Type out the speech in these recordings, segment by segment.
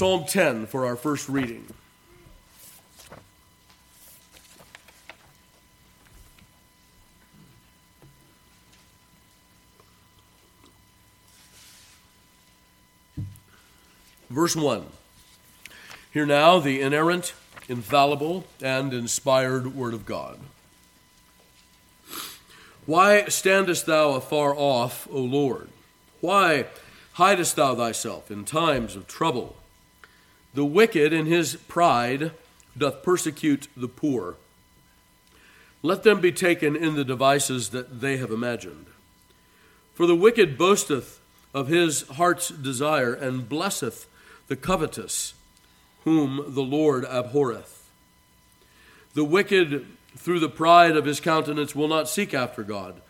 Psalm 10 for our first reading. Verse 1. Hear now the inerrant, infallible, and inspired Word of God. Why standest thou afar off, O Lord? Why hidest thou thyself in times of trouble? The wicked in his pride doth persecute the poor. Let them be taken in the devices that they have imagined. For the wicked boasteth of his heart's desire, and blesseth the covetous, whom the Lord abhorreth. The wicked, through the pride of his countenance, will not seek after God.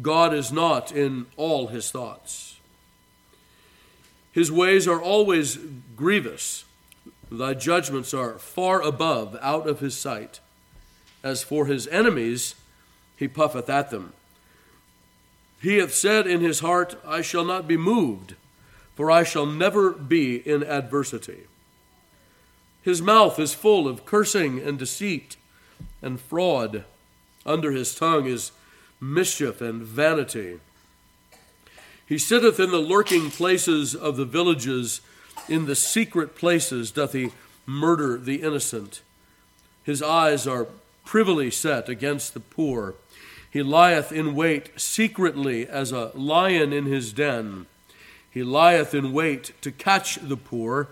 God is not in all his thoughts. His ways are always grievous. Thy judgments are far above, out of his sight. As for his enemies, he puffeth at them. He hath said in his heart, I shall not be moved for I shall never be in adversity. His mouth is full of cursing and deceit and fraud. Under his tongue is mischief and vanity. He sitteth in the lurking places of the villages, in the secret places doth he murder the innocent. His eyes are privily set against the poor. He lieth in wait secretly as a lion in his den. He lieth in wait to catch the poor.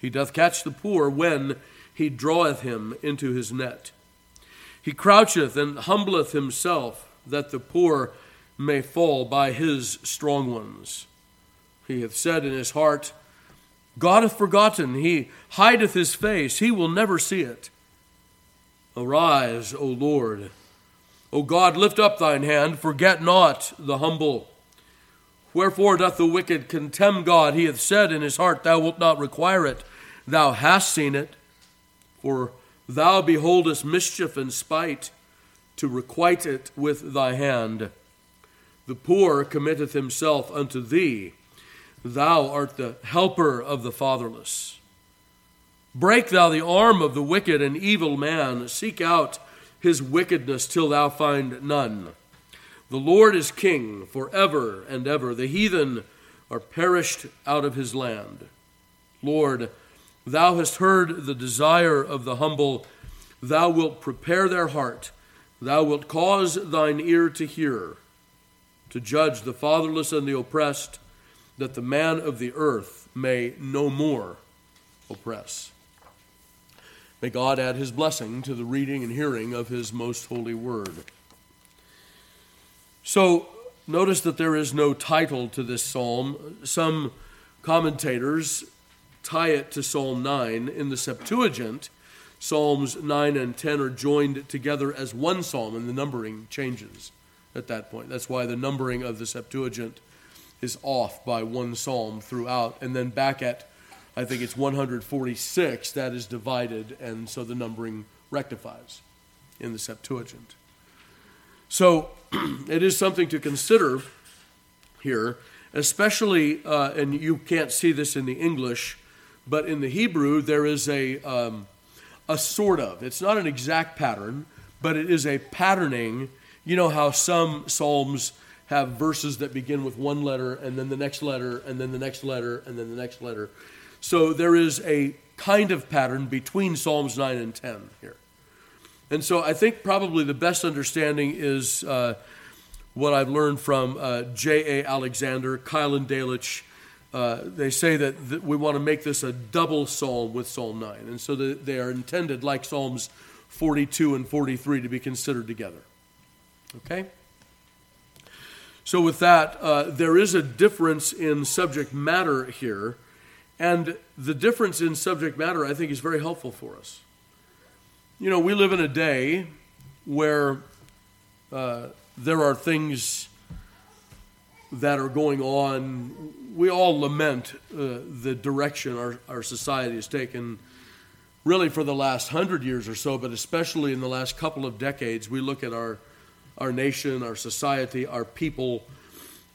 He doth catch the poor when he draweth him into his net. He croucheth and humbleth himself, that the poor may fall by his strong ones. He hath said in his heart, God hath forgotten, he hideth his face, he will never see it. Arise, O Lord. O God, lift up thine hand, forget not the humble. Wherefore doth the wicked contemn God? He hath said in his heart, Thou wilt not require it. Thou hast seen it. For thou beholdest mischief and spite, to requite it with thy hand. The poor committeth himself unto thee. Thou art the helper of the fatherless. Break thou the arm of the wicked and evil man. Seek out his wickedness till thou find none. The Lord is king forever and ever. The heathen are perished out of his land. Lord, thou hast heard the desire of the humble. Thou wilt prepare their heart. Thou wilt cause thine ear to hear, to judge the fatherless and the oppressed, that the man of the earth may no more oppress. May God add his blessing to the reading and hearing of his most holy word. So notice that there is no title to this psalm. Some commentators tie it to Psalm 9. In the Septuagint, Psalms 9 and 10 are joined together as one psalm, and the numbering changes at that point. That's why the numbering of the Septuagint is off by one psalm throughout. And then back at, I think it's 146, that is divided, and so the numbering rectifies in the Septuagint. So it is something to consider here, especially, uh, and you can't see this in the English, but in the Hebrew there is a um, a sort of. It's not an exact pattern, but it is a patterning. You know how some psalms have verses that begin with one letter and then the next letter and then the next letter and then the next letter. So there is a kind of pattern between Psalms 9 and 10 here. And so I think probably the best understanding is uh, what I've learned from uh, J.A. Alexander, Keil and Delitzsch. Uh, they say that, that, we want to make this a double psalm with Psalm 9. And so the, they are intended, like Psalms 42 and 43, to be considered together. Okay? So, with that, uh, there is a difference in subject matter here. And the difference in subject matter, I think, is very helpful for us. You know, we live in a day where uh, there are things that are going on. We all lament uh, the direction our, our society has taken, really for the last hundred years or so, but especially in the last couple of decades. We look at our, our nation, our society, our people.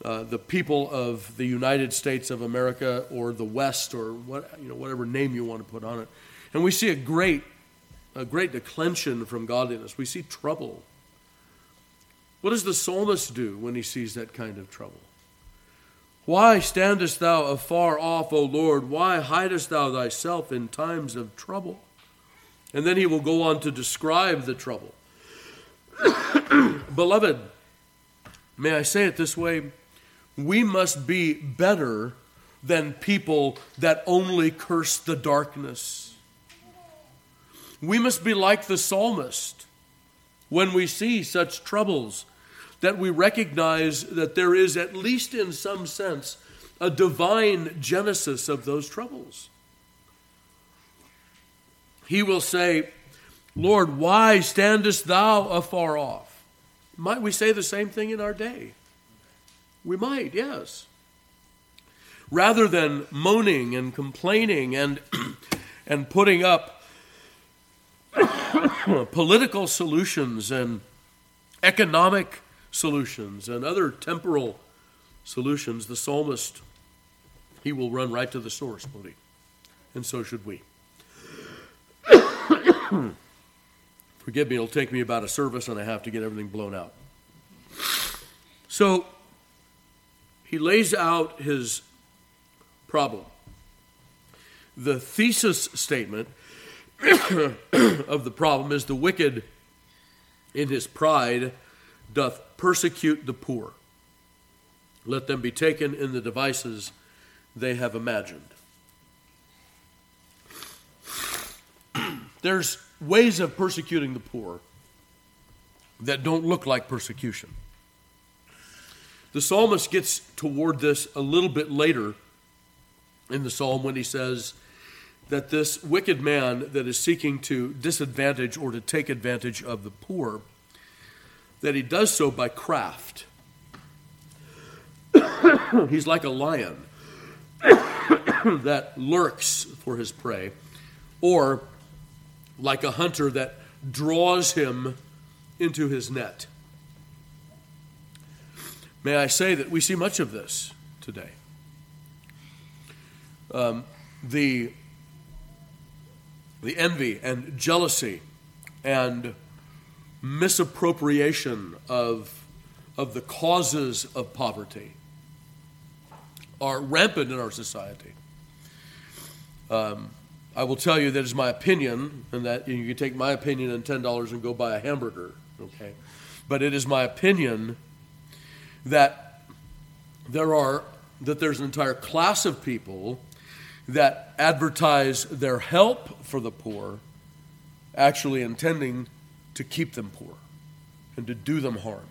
uh, the people of the United States of America or the West or what, you know, whatever name you want to put on it. And we see a great, a great declension from godliness. We see trouble. What does the psalmist do when he sees that kind of trouble? Why standest thou afar off, O Lord? Why hidest thou thyself in times of trouble? And then he will go on to describe the trouble. Beloved, may I say it this way? we must be better than people that only curse the darkness. We must be like the psalmist when we see such troubles, that we recognize that there is, at least in some sense, a divine genesis of those troubles. He will say, Lord, why standest thou afar off? Might we say the same thing in our day? We might, yes. Rather than moaning and complaining and, and putting up political solutions and economic solutions and other temporal solutions, the psalmist, he will run right to the source, won't he? And so should we. Forgive me, it'll take me about a service and I have to get everything blown out. So, he lays out his problem. The thesis statement of the problem is the wicked in his pride doth persecute the poor. Let them be taken in the devices they have imagined. There's ways of persecuting the poor that don't look like persecution. The psalmist gets toward this a little bit later in the psalm when he says that this wicked man that is seeking to disadvantage or to take advantage of the poor, that he does so by craft. He's like a lion that lurks for his prey, or like a hunter that draws him into his net. May I say that we see much of this today. Um, the, the envy and jealousy and misappropriation of, of the causes of poverty are rampant in our society. Um, I will tell you that is my opinion, and that you can take my opinion and ten dollars and go buy a hamburger. Okay, but it is my opinion that there are that there's an entire class of people that advertise their help for the poor, actually intending to keep them poor and to do them harm.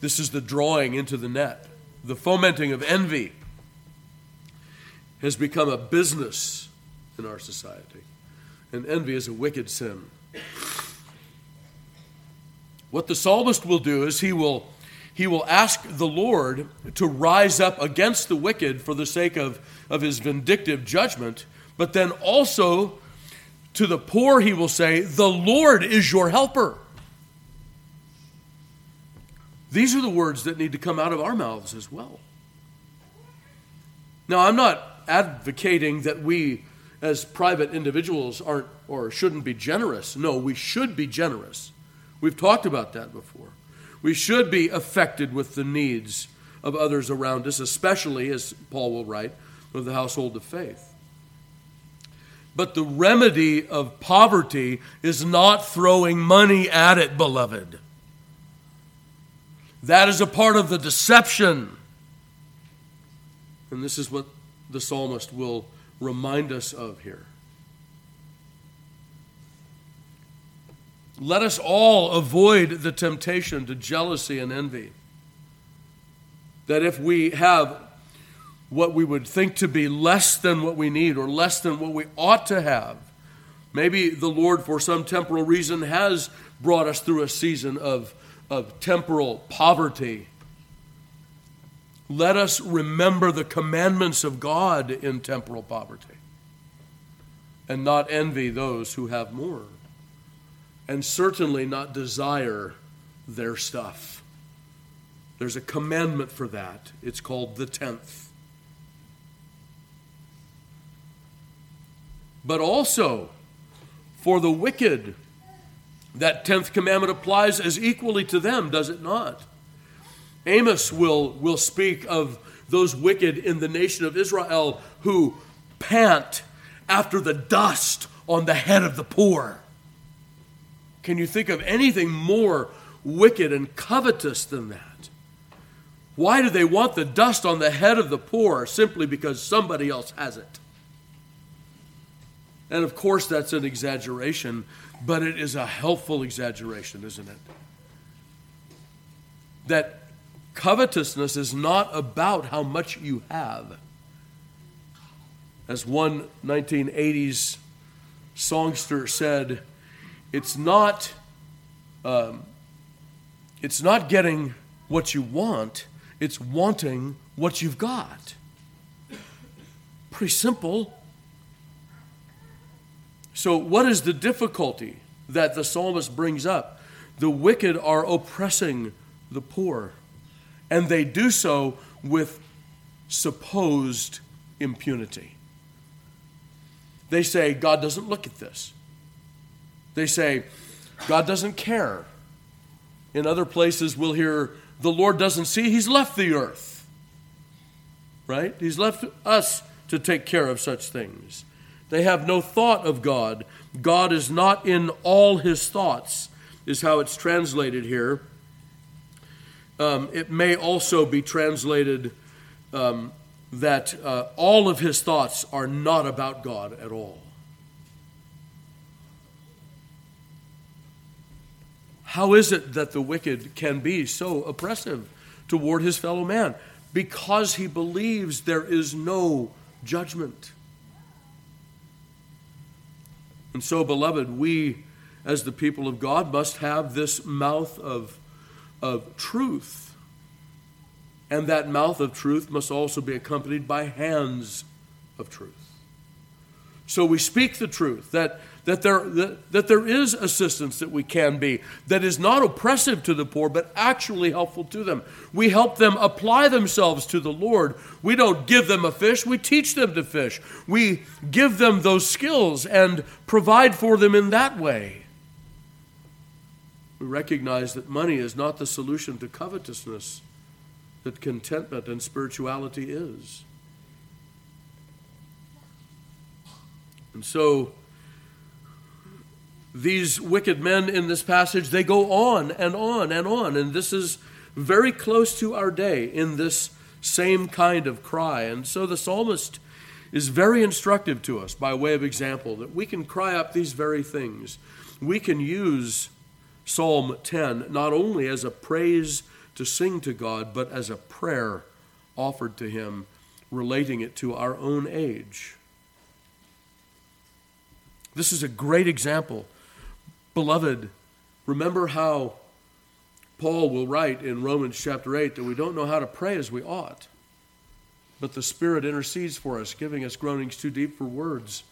This is the drawing into the net. The fomenting of envy has become a business in our society. And envy is a wicked sin. What the psalmist will do is he will, he will ask the Lord to rise up against the wicked for the sake of, of his vindictive judgment, but then also to the poor he will say, The Lord is your helper. These are the words that need to come out of our mouths as well. Now, I'm not advocating that we, as private individuals, aren't or shouldn't be generous. No, we should be generous. We've talked about that before. We should be affected with the needs of others around us, especially, as Paul will write, of the household of faith. But the remedy of poverty is not throwing money at it, beloved. That is a part of the deception. And this is what the psalmist will remind us of here. Let us all avoid the temptation to jealousy and envy. That if we have what we would think to be less than what we need or less than what we ought to have, maybe the Lord, for some temporal reason, has brought us through a season of, of temporal poverty. Let us remember the commandments of God in temporal poverty and not envy those who have more and certainly not desire their stuff. There's a commandment for that. It's called the tenth. But also, for the wicked, that tenth commandment applies as equally to them, does it not? Amos will, will speak of those wicked in the nation of Israel who pant after the dust on the head of the poor. Can you think of anything more wicked and covetous than that? Why do they want the dust on the head of the poor? Simply because somebody else has it. And of course, that's an exaggeration, but it is a helpful exaggeration, isn't it? That covetousness is not about how much you have. As one 1980s songster said, it's not, um, it's not getting what you want, it's wanting what you've got. Pretty simple. So, what is the difficulty that the psalmist brings up? The wicked are oppressing the poor, and they do so with supposed impunity. They say, God doesn't look at this. They say, God doesn't care. In other places, we'll hear, the Lord doesn't see, He's left the earth. Right? He's left us to take care of such things. They have no thought of God. God is not in all his thoughts, is how it's translated here. Um, it may also be translated um, that uh, all of his thoughts are not about God at all. How is it that the wicked can be so oppressive toward his fellow man? Because he believes there is no judgment. And so, beloved, we as the people of God must have this mouth of, of truth. And that mouth of truth must also be accompanied by hands of truth. So we speak the truth that that there, that, that there is assistance that we can be that is not oppressive to the poor, but actually helpful to them. We help them apply themselves to the Lord. We don't give them a fish, we teach them to fish. We give them those skills and provide for them in that way. We recognize that money is not the solution to covetousness, that contentment and spirituality is. And so, these wicked men in this passage, they go on and on and on. And this is very close to our day in this same kind of cry. And so the psalmist is very instructive to us by way of example that we can cry up these very things. We can use Psalm 10 not only as a praise to sing to God, but as a prayer offered to Him, relating it to our own age. This is a great example Beloved, remember how Paul will write in Romans chapter 8 that we don't know how to pray as we ought, but the Spirit intercedes for us, giving us groanings too deep for words.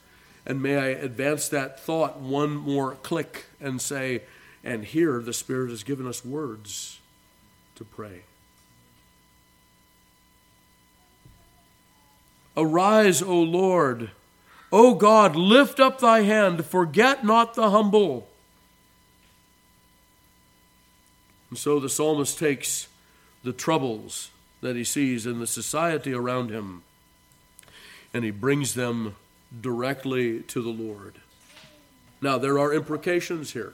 And may I advance that thought one more click and say, and here the Spirit has given us words to pray. Arise, O Lord. O God, lift up thy hand, forget not the humble. And so the psalmist takes the troubles that he sees in the society around him and he brings them directly to the Lord. Now, there are imprecations here.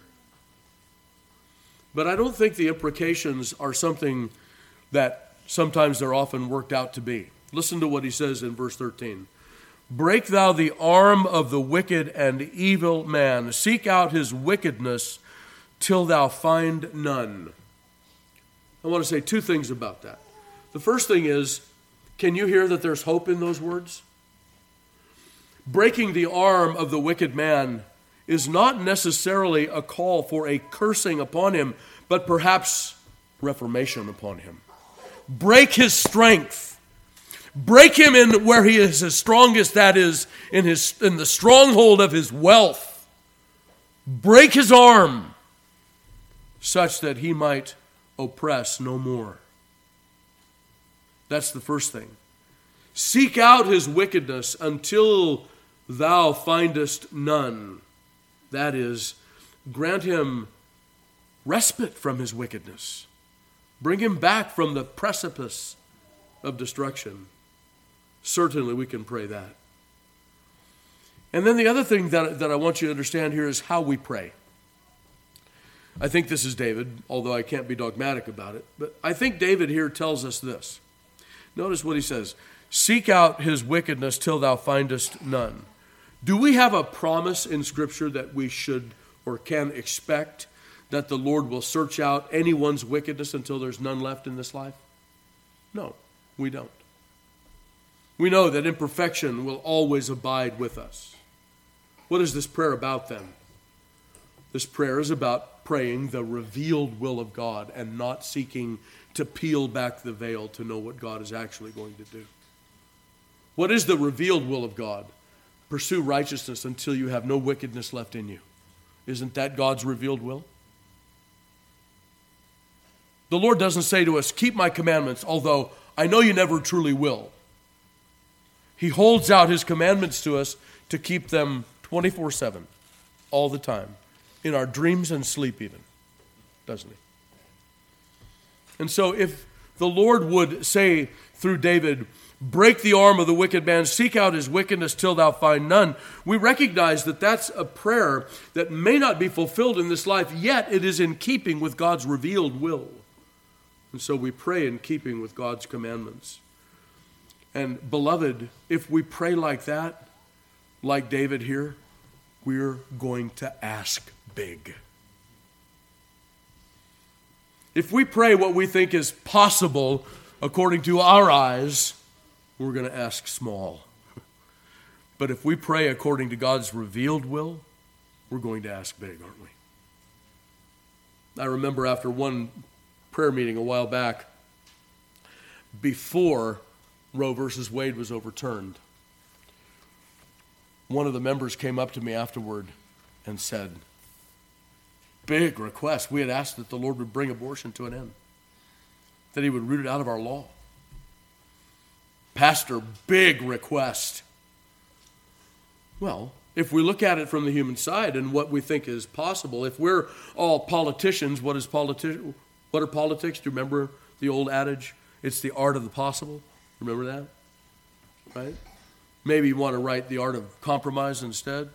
But I don't think the imprecations are something that sometimes they're often worked out to be. Listen to what he says in verse 13 Break thou the arm of the wicked and evil man, seek out his wickedness till thou find none. I want to say two things about that. The first thing is can you hear that there's hope in those words? Breaking the arm of the wicked man is not necessarily a call for a cursing upon him, but perhaps reformation upon him. Break his strength. Break him in where he is his strongest, that is, in, his, in the stronghold of his wealth. Break his arm such that he might oppress no more. That's the first thing. Seek out his wickedness until thou findest none. That is, grant him respite from his wickedness. Bring him back from the precipice of destruction. Certainly, we can pray that. And then the other thing that, that I want you to understand here is how we pray. I think this is David, although I can't be dogmatic about it. But I think David here tells us this. Notice what he says Seek out his wickedness till thou findest none. Do we have a promise in Scripture that we should or can expect that the Lord will search out anyone's wickedness until there's none left in this life? No, we don't. We know that imperfection will always abide with us. What is this prayer about then? This prayer is about praying the revealed will of God and not seeking to peel back the veil to know what God is actually going to do. What is the revealed will of God? Pursue righteousness until you have no wickedness left in you. Isn't that God's revealed will? The Lord doesn't say to us, Keep my commandments, although I know you never truly will. He holds out his commandments to us to keep them 24 7, all the time, in our dreams and sleep, even, doesn't he? And so, if the Lord would say through David, Break the arm of the wicked man, seek out his wickedness till thou find none. We recognize that that's a prayer that may not be fulfilled in this life, yet it is in keeping with God's revealed will. And so we pray in keeping with God's commandments. And beloved, if we pray like that, like David here, we're going to ask big. If we pray what we think is possible according to our eyes, we're going to ask small. But if we pray according to God's revealed will, we're going to ask big, aren't we? I remember after one prayer meeting a while back, before Roe versus Wade was overturned, one of the members came up to me afterward and said, Big request. We had asked that the Lord would bring abortion to an end, that He would root it out of our law. Pastor, big request. Well, if we look at it from the human side and what we think is possible, if we're all politicians, what is politi- what are politics? Do you remember the old adage? It's the art of the possible. Remember that? Right? Maybe you want to write the art of compromise instead.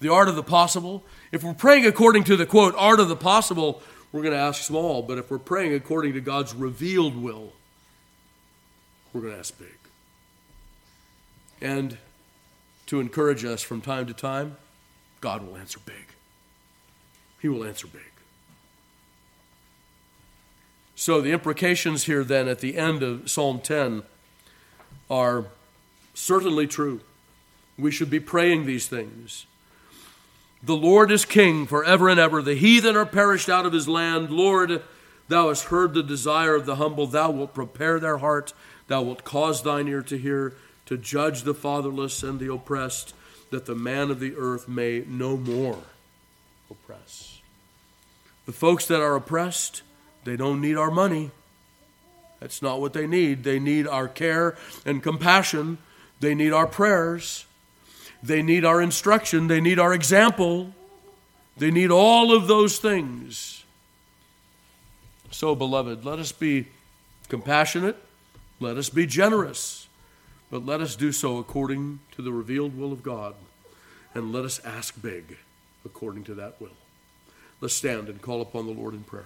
The art of the possible. If we're praying according to the quote, art of the possible, we're going to ask small. But if we're praying according to God's revealed will, we're going to ask big. And to encourage us from time to time, God will answer big. He will answer big. So the imprecations here, then, at the end of Psalm 10 are certainly true. We should be praying these things. The Lord is king forever and ever. The heathen are perished out of his land. Lord, thou hast heard the desire of the humble. Thou wilt prepare their heart. Thou wilt cause thine ear to hear, to judge the fatherless and the oppressed, that the man of the earth may no more oppress. The folks that are oppressed, they don't need our money. That's not what they need. They need our care and compassion. They need our prayers. They need our instruction. They need our example. They need all of those things. So, beloved, let us be compassionate let us be generous, but let us do so according to the revealed will of God, and let us ask big according to that will. Let's stand and call upon the Lord in prayer.